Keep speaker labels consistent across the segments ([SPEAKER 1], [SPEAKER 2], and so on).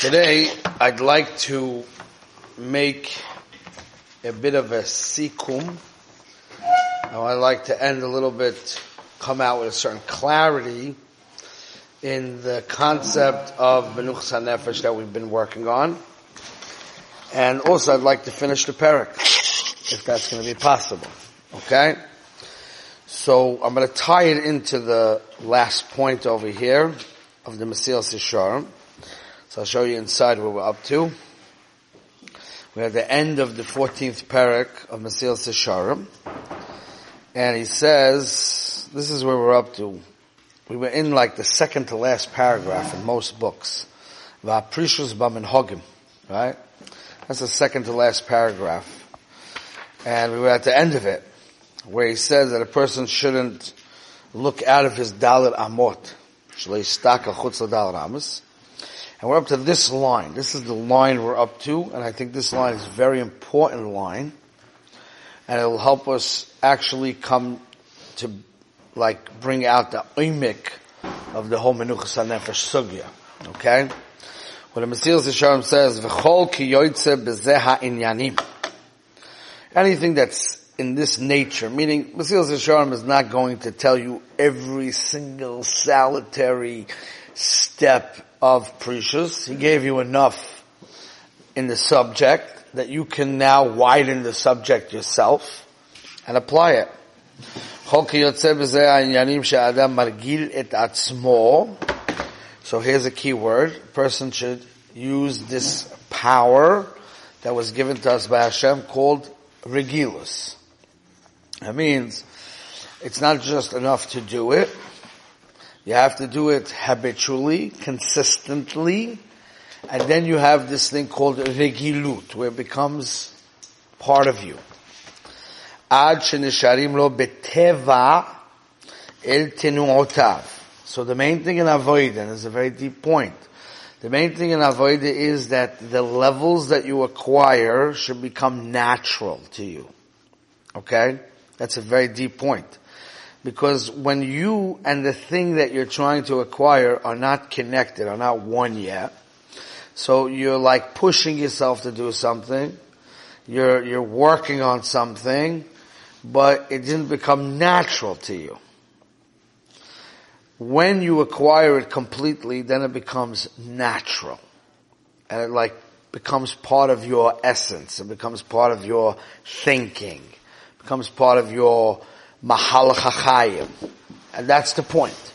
[SPEAKER 1] Today, I'd like to make a bit of a sikum. I'd like to end a little bit, come out with a certain clarity in the concept of Menuchas HaNefesh that we've been working on. And also, I'd like to finish the parak, if that's going to be possible. Okay? So, I'm going to tie it into the last point over here of the Mesilas Yesharim. So I'll show you inside where we're up to. We're at the end of the 14th parak of Mesilas Yesharim. And he says, this is where we're up to. We were in like the second to last paragraph in most books. Va'prishus b'minhogim. Right? That's the second to last paragraph. And we were at the end of it, where he says that a person shouldn't look out of his dalit amot. And we're up to this line. This is the line we're up to, and I think this line is a very important line. And it'll help us actually come to, like, bring out the oimik of the whole Menuchas HaNefesh Sugya. Okay? When the Mesilas Yesharim says, V'chol ki yoytze bezeha inyanim. Anything that's in this nature, meaning Mesilas Yesharim is not going to tell you every single solitary step of Prishus. He gave you enough in the subject that you can now widen the subject yourself and apply it. So here's a key word. A person should use this power that was given to us by Hashem called regilus. That means it's not just enough to do it, you have to do it habitually, consistently, and then you have this thing called regilut, where it becomes part of you. So the main thing in avoidance is a very deep point. The main thing in avoidance is that the levels that you acquire should become natural to you. Okay? That's a very deep point. Because when you and the thing that you're trying to acquire are not connected, are not one yet, so you're like pushing yourself to do something, you're, you're working on something, but it didn't become natural to you. When you acquire it completely, then it becomes natural. And it like becomes part of your essence. It becomes part of your thinking. Becomes part of your Mahal Chachayim. And that's the point.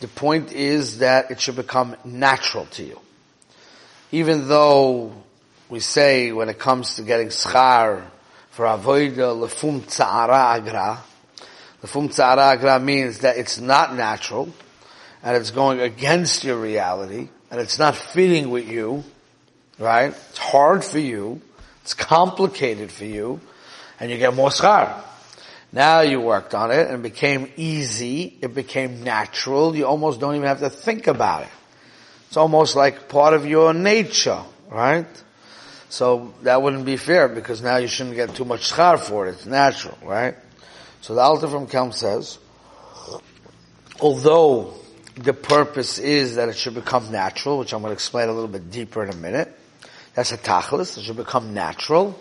[SPEAKER 1] The point is that it should become natural to you. Even though we say when it comes to getting schar for avoida lefum tzara agra, lefum tzara agra means that it's not natural and it's going against your reality and it's not fitting with you, right? It's hard for you. It's complicated for you and you get more schar. Now you worked on it and it became easy. It became natural. You almost don't even have to think about it. It's almost like part of your nature, right? So that wouldn't be fair because now you shouldn't get too much schar for it. It's natural, right? So the Alter from Kelm says, although the purpose is that it should become natural, which I'm going to explain a little bit deeper in a minute. That's a tachlis. It should become natural.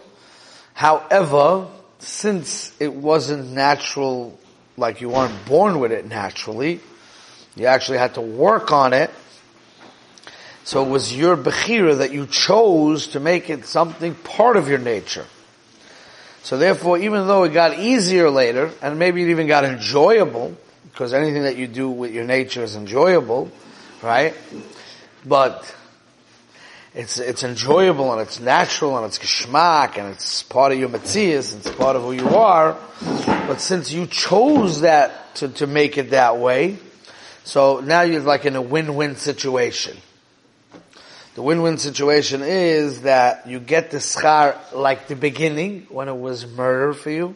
[SPEAKER 1] However, since it wasn't natural, like you weren't born with it naturally, you actually had to work on it. So it was your bechira that you chose to make it something part of your nature. So therefore, even though it got easier later, and maybe it even got enjoyable, because anything that you do with your nature is enjoyable, right? But it's it's enjoyable and it's natural and it's geschmack and it's part of your metzias, it's part of who you are. But since you chose that to, to make it that way, so now you're like in a win-win situation. The win-win situation is that you get the schar like the beginning when it was murder for you,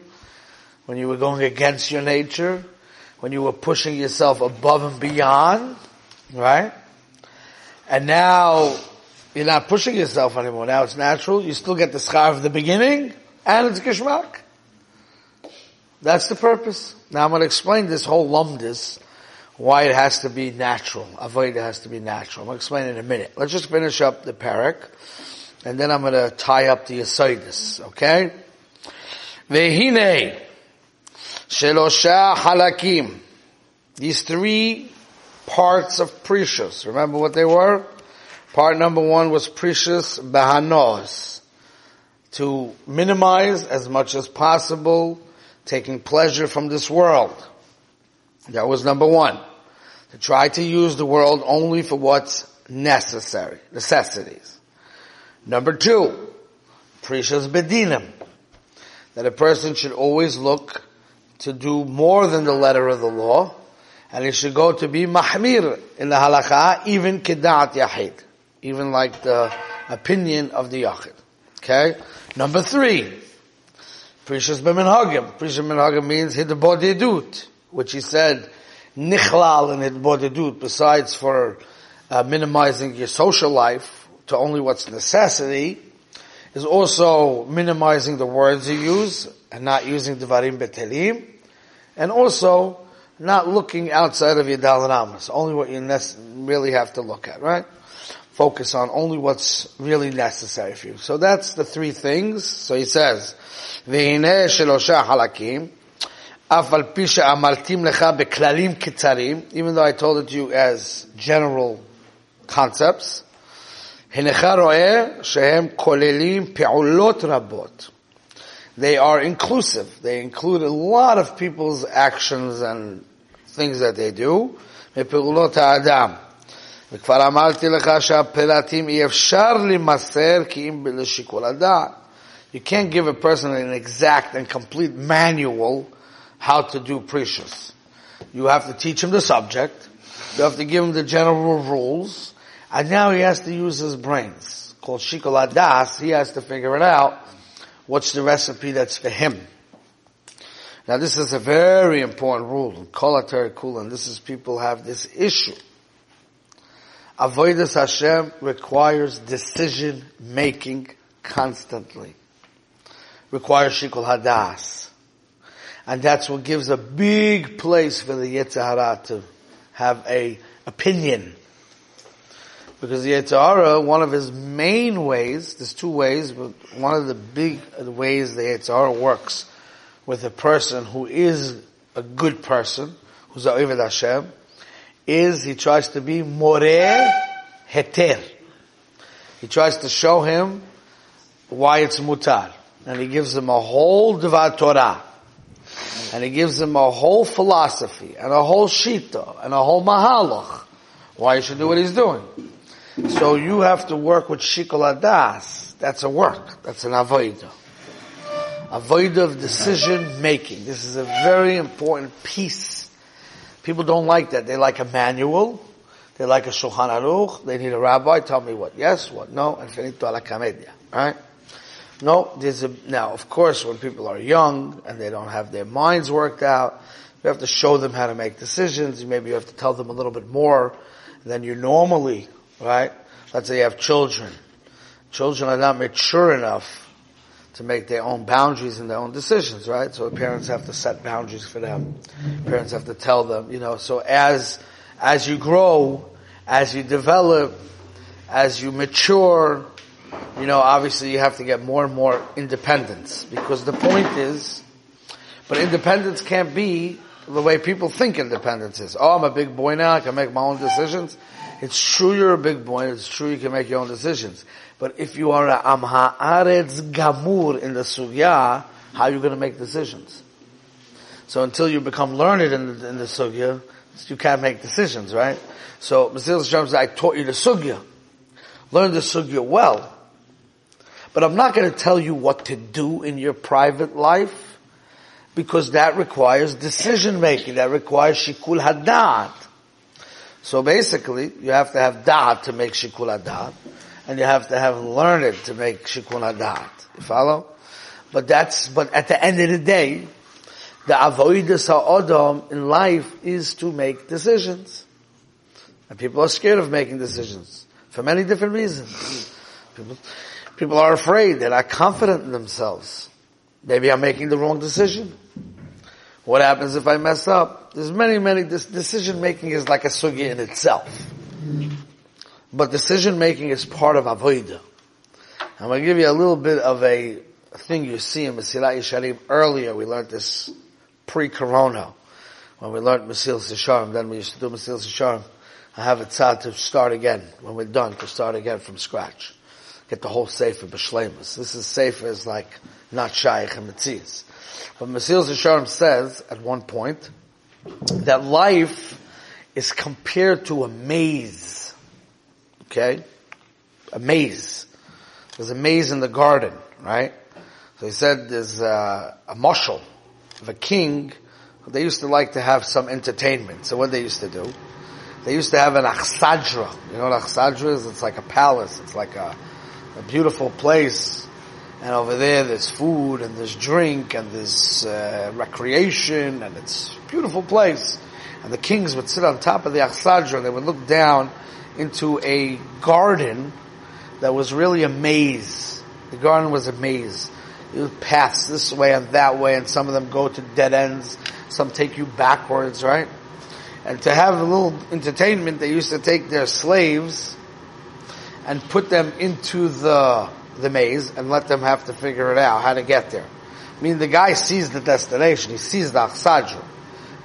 [SPEAKER 1] when you were going against your nature, when you were pushing yourself above and beyond, right? And now you're not pushing yourself anymore. Now it's natural. You still get the schar of the beginning, and it's geschmack. That's the purpose. Now I'm going to explain this whole lumdis, why it has to be natural. Avoid it has to be natural. I'm going to explain in a minute. Let's just finish up the parak, and then I'm going to tie up the asidus, okay? Vehine, shelosha halakim. These three parts of prishus. Remember what they were? Part number one was prishus bahanos. To minimize as much as possible taking pleasure from this world. That was number one. To try to use the world only for what's necessary, necessities. Number two, prishus bedinim. That a person should always look to do more than the letter of the law, and he should go to be mahmir in the halakha, even kedat yahid. Even like the opinion of the yahid. Okay? Number three, prishus b'minhagim. Prishus b'minhagim means hidbodedut which he said, nichlal and hitbodedut, besides for uh, minimizing your social life to only what's necessity, is also minimizing the words you use and not using devarim betelim, and also not looking outside of your dalaramas, only what you really have to look at, right? Focus on only what's really necessary for you. So that's the three things. So he says, "V'hineh shelosha halakim." even though I told it to you as general concepts, they are inclusive. They include a lot of people's actions and things that they do. וכבר אמרתי לך אי אפשר למסר כי אם לשיקול הדעת. You can't give a person an exact and complete manual how to do prishus. You have to teach him the subject. You have to give him the general rules. And now he has to use his brains. Called Shikola Das, he has to figure it out. What's the recipe that's for him? Now this is a very important rule. Kol Kula, and this is people have this issue. Avoidus Hashem requires decision making constantly. Requires Shikol Hadas. And that's what gives a big place for the Yetzer Hara to have a opinion. Because the Yetzer Hara, one of his main ways, there's two ways, but one of the big ways the Yetzer Hara works with a person who is a good person, who's a Hashem, is he tries to be Moreh Heter. He tries to show him why it's mutar. And he gives him a whole Dvar Torah and he gives him a whole philosophy and a whole shita and a whole mahalach why he should do what he's doing. So you have to work with shikol adas. That's a work. That's an avodah. Avodah of decision making. This is a very important piece. People don't like that. They like a manual. They like a shulchan aruch. They need a rabbi. Tell me what yes, what no, and finito la comedia. Right? No, there's a, now of course when people are young and they don't have their minds worked out, you have to show them how to make decisions. Maybe you have to tell them a little bit more than you normally, right? Let's say you have children. Children are not mature enough to make their own boundaries and their own decisions, right? So parents have to set boundaries for them. Parents have to tell them, you know, so as, as you grow, as you develop, as you mature, you know, obviously you have to get more and more independence because the point is, but independence can't be the way people think independence is. Oh, I'm a big boy now, I can make my own decisions. It's true you're a big boy, it's true you can make your own decisions. But if you are a Amha Aretz Gamur in the Sugya, how are you going to make decisions? So until you become learned in the, in the Sugya, you can't make decisions, right? So, Mr. Hashem says, I taught you the Sugya. Learn the Sugya well. But I'm not going to tell you what to do in your private life because that requires decision making. That requires shikul hadat. So basically, you have to have da'at to make shikul hadat, and you have to have learned to make shikul hadat. You follow? But that's, but at the end of the day, the avoidus ha'odom in life is to make decisions. And people are scared of making decisions for many different reasons. People, People are afraid. They're not confident in themselves. Maybe I'm making the wrong decision. What happens if I mess up? There's many, many, this decision making is like a sugi in itself. But decision making is part of avodah. I'm going to give you a little bit of a thing you see in Mesilat Yesharim. Earlier we learned this pre-corona. When we learned Mesilas Yesharim, then we used to do Mesilas Yesharim. I have a tzad to start again, when we're done, to start again from scratch. Get the whole Sefer B'Shlemus. This is Sefer is like not Shaykh and Metzias. But Mesilas Yesharim says, at one point, that life is compared to a maze. Okay? A maze. There's a maze in the garden, right? So he said there's a, a mushal of a king. They used to like to have some entertainment. So what they used to do? They used to have an achsadra. You know what achsadra is? It's like a palace. It's like a, a beautiful place. And over there there's food and there's drink and there's uh, recreation and it's a beautiful place. And the kings would sit on top of the achsadra and they would look down into a garden that was really a maze. The garden was a maze. You would pass this way and that way, and some of them go to dead ends. Some take you backwards, right? And to have a little entertainment, they used to take their slaves and put them into the the maze and let them have to figure it out how to get there. I mean, the guy sees the destination, he sees the Achsadra,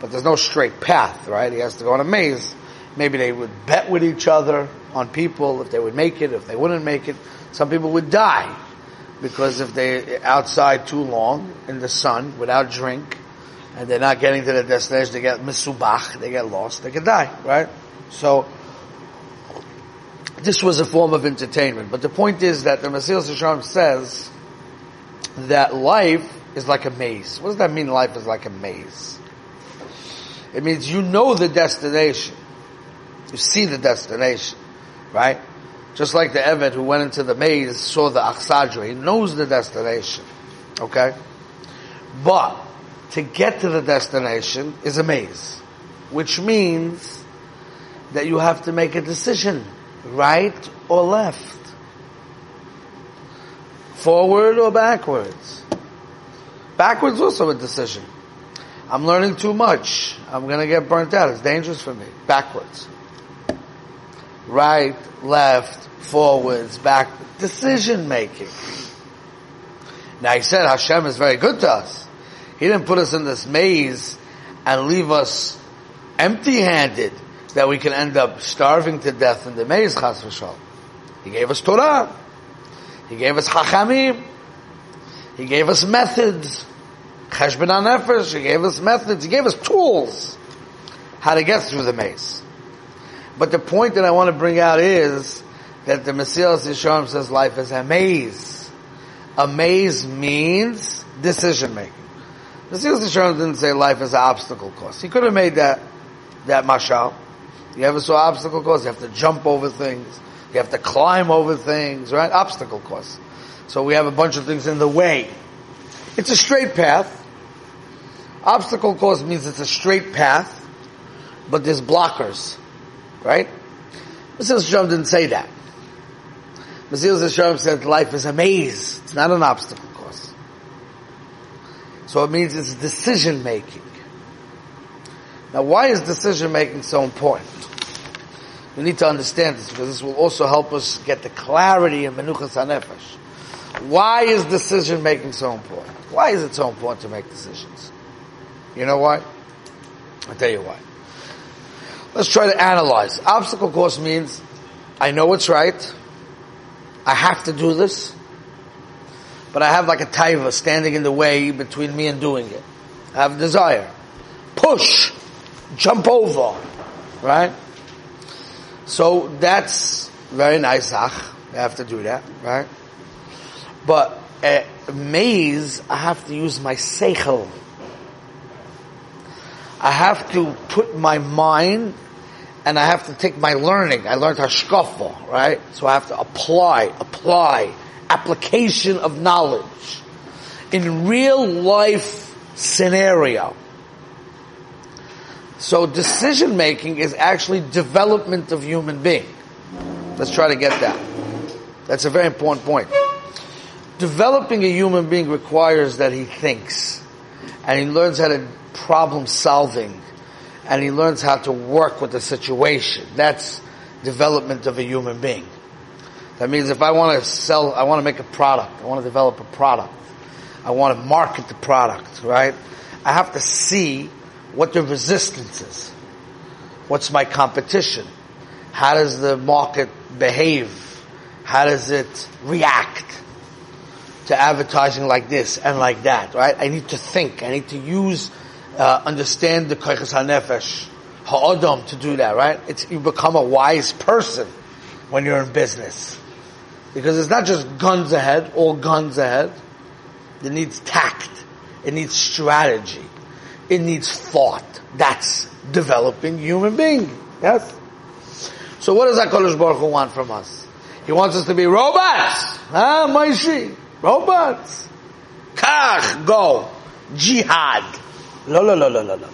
[SPEAKER 1] but there's no straight path, right? He has to go in a maze. Maybe they would bet with each other on people if they would make it, if they wouldn't make it. Some people would die because if they outside too long in the sun without drink and they're not getting to the destination, they get misubach, they get lost, they could die, right? So this was a form of entertainment. But the point is that the Mesilas Yesharim says that life is like a maze. What does that mean life is like a maze? It means you know the destination. You see the destination, right? Just like the eved who went into the maze saw the Achsadra. He knows the destination. Okay? But to get to the destination is a maze. Which means that you have to make a decision. Right or left. Forward or backwards. Backwards also a decision. I'm learning too much. I'm gonna get burnt out. It's dangerous for me. Backwards. Right, left, forwards, back. Decision making. Now he said Hashem is very good to us. He didn't put us in this maze and leave us empty-handed that we can end up starving to death in the maze, chas v'shal. He gave us Torah. He gave us Chachamim. He gave us methods. Cheshbon nefesh. He gave us methods. He gave us tools how to get through the maze. But the point that I want to bring out is that the Mesilas Yesharim says life is a maze. A maze means decision making. Mesilas Yesharim didn't say life is an obstacle course. He could have made that, that mashal. You ever saw obstacle course? You have to jump over things. You have to climb over things, right? Obstacle course. So we have a bunch of things in the way. It's a straight path. Obstacle course means it's a straight path, but there's blockers, right? Mesilas Yesharim didn't say that. Mesilas Yesharim said life is a maze. It's not an obstacle course. So it means it's decision making. Now why is decision making so important? We need to understand this because this will also help us get the clarity in Menuchas HaNefesh. Why is decision making so important? Why is it so important to make decisions? You know why? I'll tell you why. Let's try to analyze. Obstacle course means I know what's right. I have to do this. But I have like a taiva standing in the way between me and doing it. I have desire. Push. Jump over. Right? So that's very nice. Ach, I have to do that. Right? But a maze, I have to use my seichel. I have to put my mind and I have to take my learning. I learned hashkafa, right? So I have to apply, apply, application of knowledge in real life scenario. So decision making is actually development of human being. Let's try to get that. That's a very important point. Developing a human being requires that he thinks and he learns how to problem solving and he learns how to work with the situation. That's development of a human being. That means if I want to sell, I want to make a product, I want to develop a product, I want to market the product, right? I have to see what the resistance is. What's my competition? How does the market behave? How does it react to advertising like this and like that, right? I need to think. I need to use, uh, understand the koiches hanefesh, ha'odom to do that, right? It's, you become a wise person when you're in business. Because it's not just guns ahead, all guns ahead. It needs tact. It needs strategy. It needs thought. That's developing human being. Yes? So what does HaKadosh Baruch Hu want from us? He wants us to be robots. Ah, Maishi. Robots. Kach, go. Jihad. לא, לא, לא, לא, לא, לא.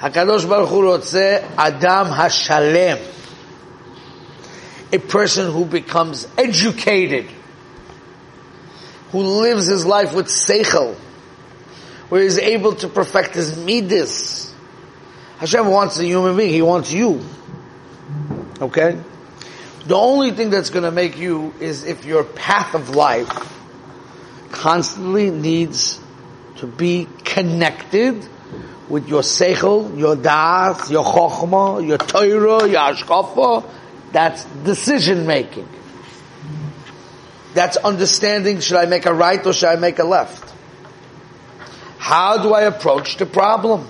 [SPEAKER 1] הקדוש ברוך הוא רוצה אדם השלם a person who becomes educated, who lives his life with seichel, where he's able to perfect his midas. Hashem wants a human being. He wants you. Okay? The only thing that's going to make you is if your path of life constantly needs to be connected with your seichel, your das, your chokhmah, your Torah, your ashkafa, that's decision making. That's understanding, should I make a right or should I make a left? How do I approach the problem?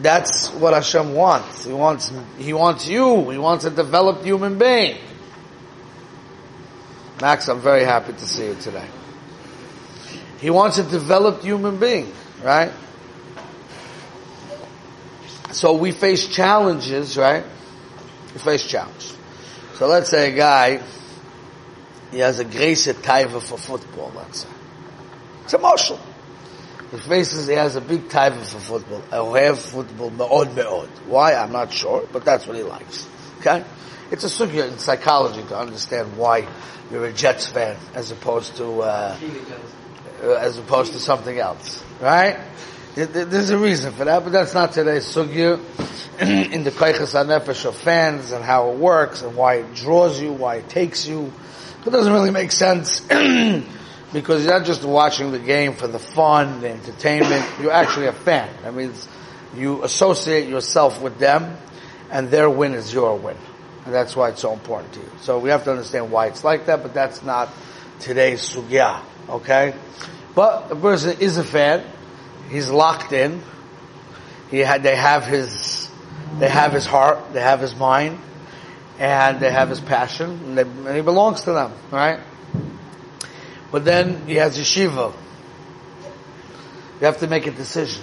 [SPEAKER 1] That's what Hashem wants. He wants, He wants you. He wants a developed human being. Max, I'm very happy to see you today. He wants a developed human being, right? So we face challenges, right? We face challenges. So let's say a guy, he has a grace taiva for football, let's say. It's emotional. He faces, he has a big taiva for football. I have football, me'od me'od. Why? I'm not sure, but that's what he likes. Okay? It's a sugya in psychology to understand why you're a Jets fan as opposed to, uh, as opposed to something else. Right? There's a reason for that, but that's not today's sugya. in the Koiches HaNefesh of fans and how it works and why it draws you, why it takes you. It doesn't really make sense because you're not just watching the game for the fun, the entertainment. You're actually a fan. That means you associate yourself with them and their win is your win. And that's why it's so important to you. So we have to understand why it's like that, but that's not today's sugya. Okay? But a person is a fan. He's locked in. He had, they have his they have his heart, they have his mind, and they have his passion, and, they, and he belongs to them, right? But then he has yeshiva. You have to make a decision.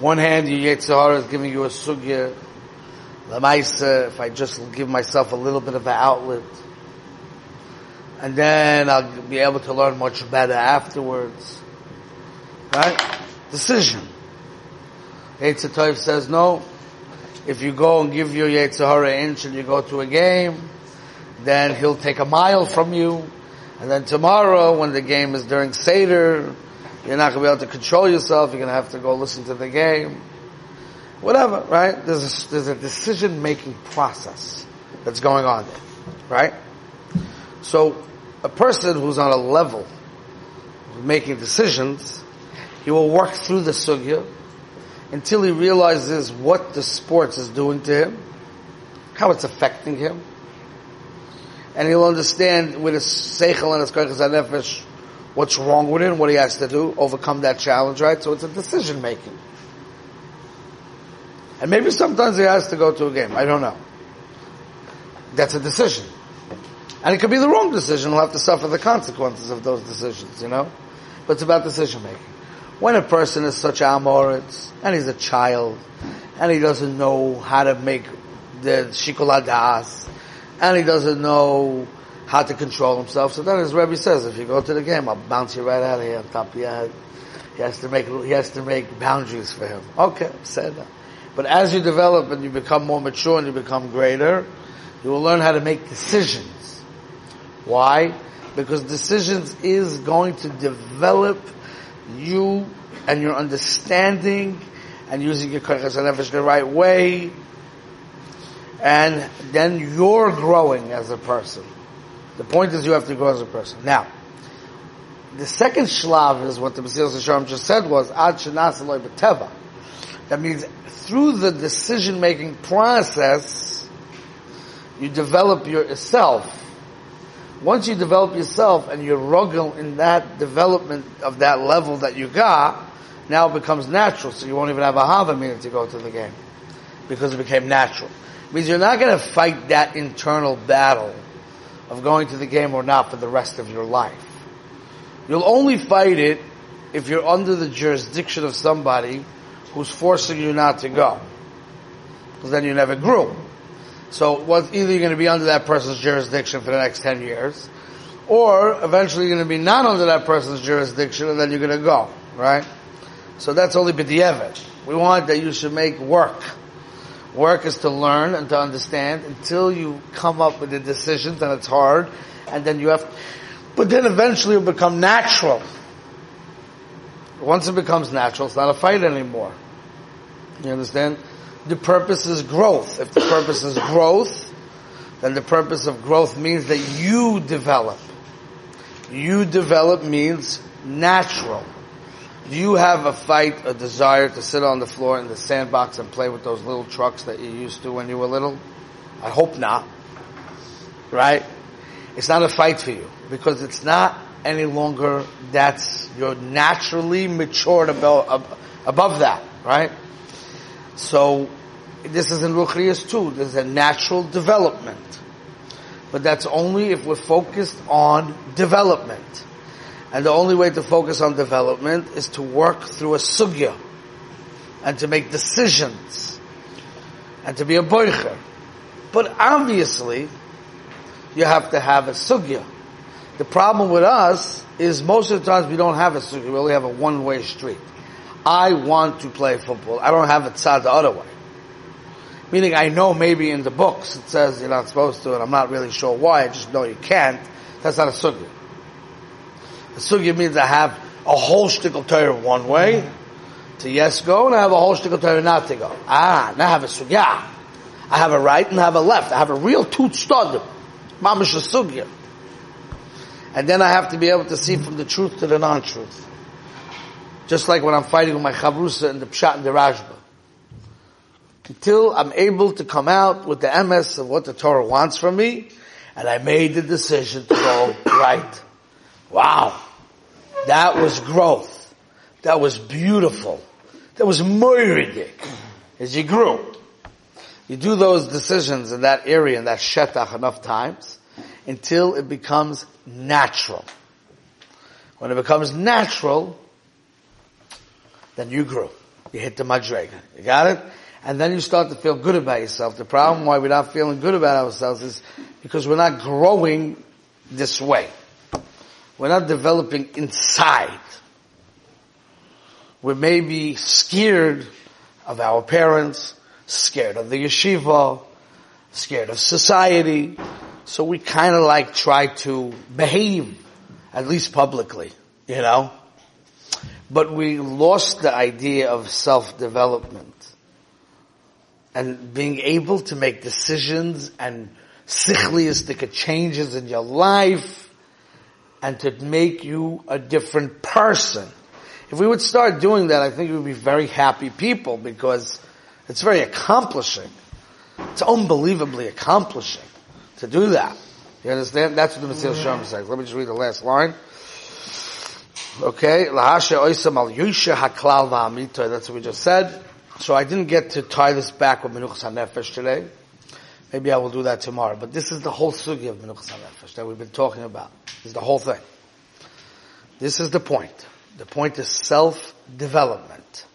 [SPEAKER 1] One hand, your Yetzer Hara is giving you a sugya. Lamaisa, if I just give myself a little bit of an outlet, and then I'll be able to learn much better afterwards. Right? Decision. Yitzhak says no. If you go and give your Yetzer Hara an inch and you go to a game, then he'll take a mile from you. And then tomorrow, when the game is during Seder, you're not going to be able to control yourself. You're going to have to go listen to the game. Whatever, right? There's a, there's a decision making process that's going on there, right? So, a person who's on a level of making decisions, he will work through the sugya, until he realizes what the sports is doing to him, how it's affecting him, and he'll understand with his seichel and his koiches nefesh what's wrong with it, what he has to do, overcome that challenge, right? So it's a decision making. And maybe sometimes he has to go to a game. I don't know. That's a decision. And it could be the wrong decision. He'll have to suffer the consequences of those decisions, you know? But it's about decision making. When a person is such amoritz, and he's a child, and he doesn't know how to make the shikoladas, and he doesn't know how to control himself, so then his Rebbe says, if you go to the game, I'll bounce you right out of here on top of your head. He has to make, he has to make boundaries for him. Okay, say that. But as you develop and you become more mature and you become greater, you will learn how to make decisions. Why? Because decisions is going to develop you and your understanding and using your kodesh the right way. And then you're growing as a person. The point is you have to grow as a person. Now, the second shlav is what the Mesilas Yesharim just said was ad shenas b'teva. That means through the decision making process, you develop yourself. Once you develop yourself and you're ruggle in that development of that level that you got, now it becomes natural. So you won't even have a hava amina to go to the game because it became natural. Means you're not going to fight that internal battle of going to the game or not for the rest of your life. You'll only fight it if you're under the jurisdiction of somebody who's forcing you not to go. Because then you never grew. So what, either you're going to be under that person's jurisdiction for the next 10 years, or eventually you're going to be not under that person's jurisdiction and then you're going to go, right? So that's only b'di'evet. We want that you should make work. Work is to learn and to understand until you come up with the decisions and it's hard and then you have, but then eventually it'll become natural. Once it becomes natural, it's not a fight anymore. You understand? The purpose is growth. If the purpose is growth, then the purpose of growth means that you develop. You develop means natural. Do you have a fight, a desire to sit on the floor in the sandbox and play with those little trucks that you used to when you were little? I hope not. Right? It's not a fight for you because it's not any longer that's you're naturally matured above, above that, right? So this is in Ruchniyus too. There's a natural development. But that's only if we're focused on development. And the only way to focus on development is to work through a sugya and to make decisions and to be a boicher. But obviously, you have to have a sugya. The problem with us is most of the times we don't have a sugya. We only have a one-way street. I want to play football. I don't have it tzad the other way. Meaning I know maybe in the books it says you're not supposed to and I'm not really sure why. I just know you can't. That's not a sugya. A sugya means I have a whole shtick of Torah one way to yes go and I have a whole shtick of Torah not to go. Ah, now I have a sugya. I have a right and I have a left. I have a real tooth stud. Mamash a sugya. And then I have to be able to see from the truth to the non-truth. Just like when I'm fighting with my chavrusa and the pshat and the rashba. Until I'm able to come out with the MS of what the Torah wants from me, and I made the decision to go right. Wow. That was growth. That was beautiful. That was moiridik. As you grew. You do those decisions in that area, in that shetach enough times, until it becomes natural. When it becomes natural, then you grow. You hit the madrega. You got it? And then you start to feel good about yourself. The problem why we're not feeling good about ourselves is because we're not growing this way. We're not developing inside. We may be scared of our parents, scared of the yeshiva, scared of society. So we kind of like try to behave, at least publicly, you know? But we lost the idea of self-development and being able to make decisions and sichliistic changes in your life and to make you a different person. If we would start doing that, I think we would be very happy people because it's very accomplishing. It's unbelievably accomplishing to do that. You understand? That's what the Mesilas Yesharim says. Let me just read the last line. Okay, lahashe oisam al yusha haklal va'amitoy. That's what we just said. So I didn't get to tie this back with Menuchas HaNefesh today. Maybe I will do that tomorrow. But this is the whole sugi of Menuchas HaNefesh that we've been talking about. This is the whole thing. This is the point. The point is self-development.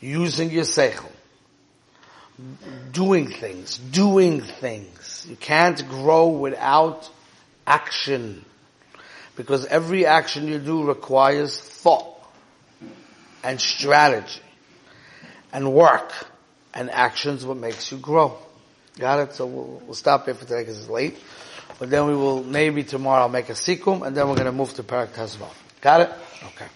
[SPEAKER 1] Using your seichel. Doing things. Doing things. You can't grow without action. Because every action you do requires thought and strategy and work and actions what makes you grow. Got it? So we'll, we'll stop here for today because it's late. but then we will, maybe tomorrow I'll make a sikum, and then we're going to move to Parak Tezvav. Got it? Okay.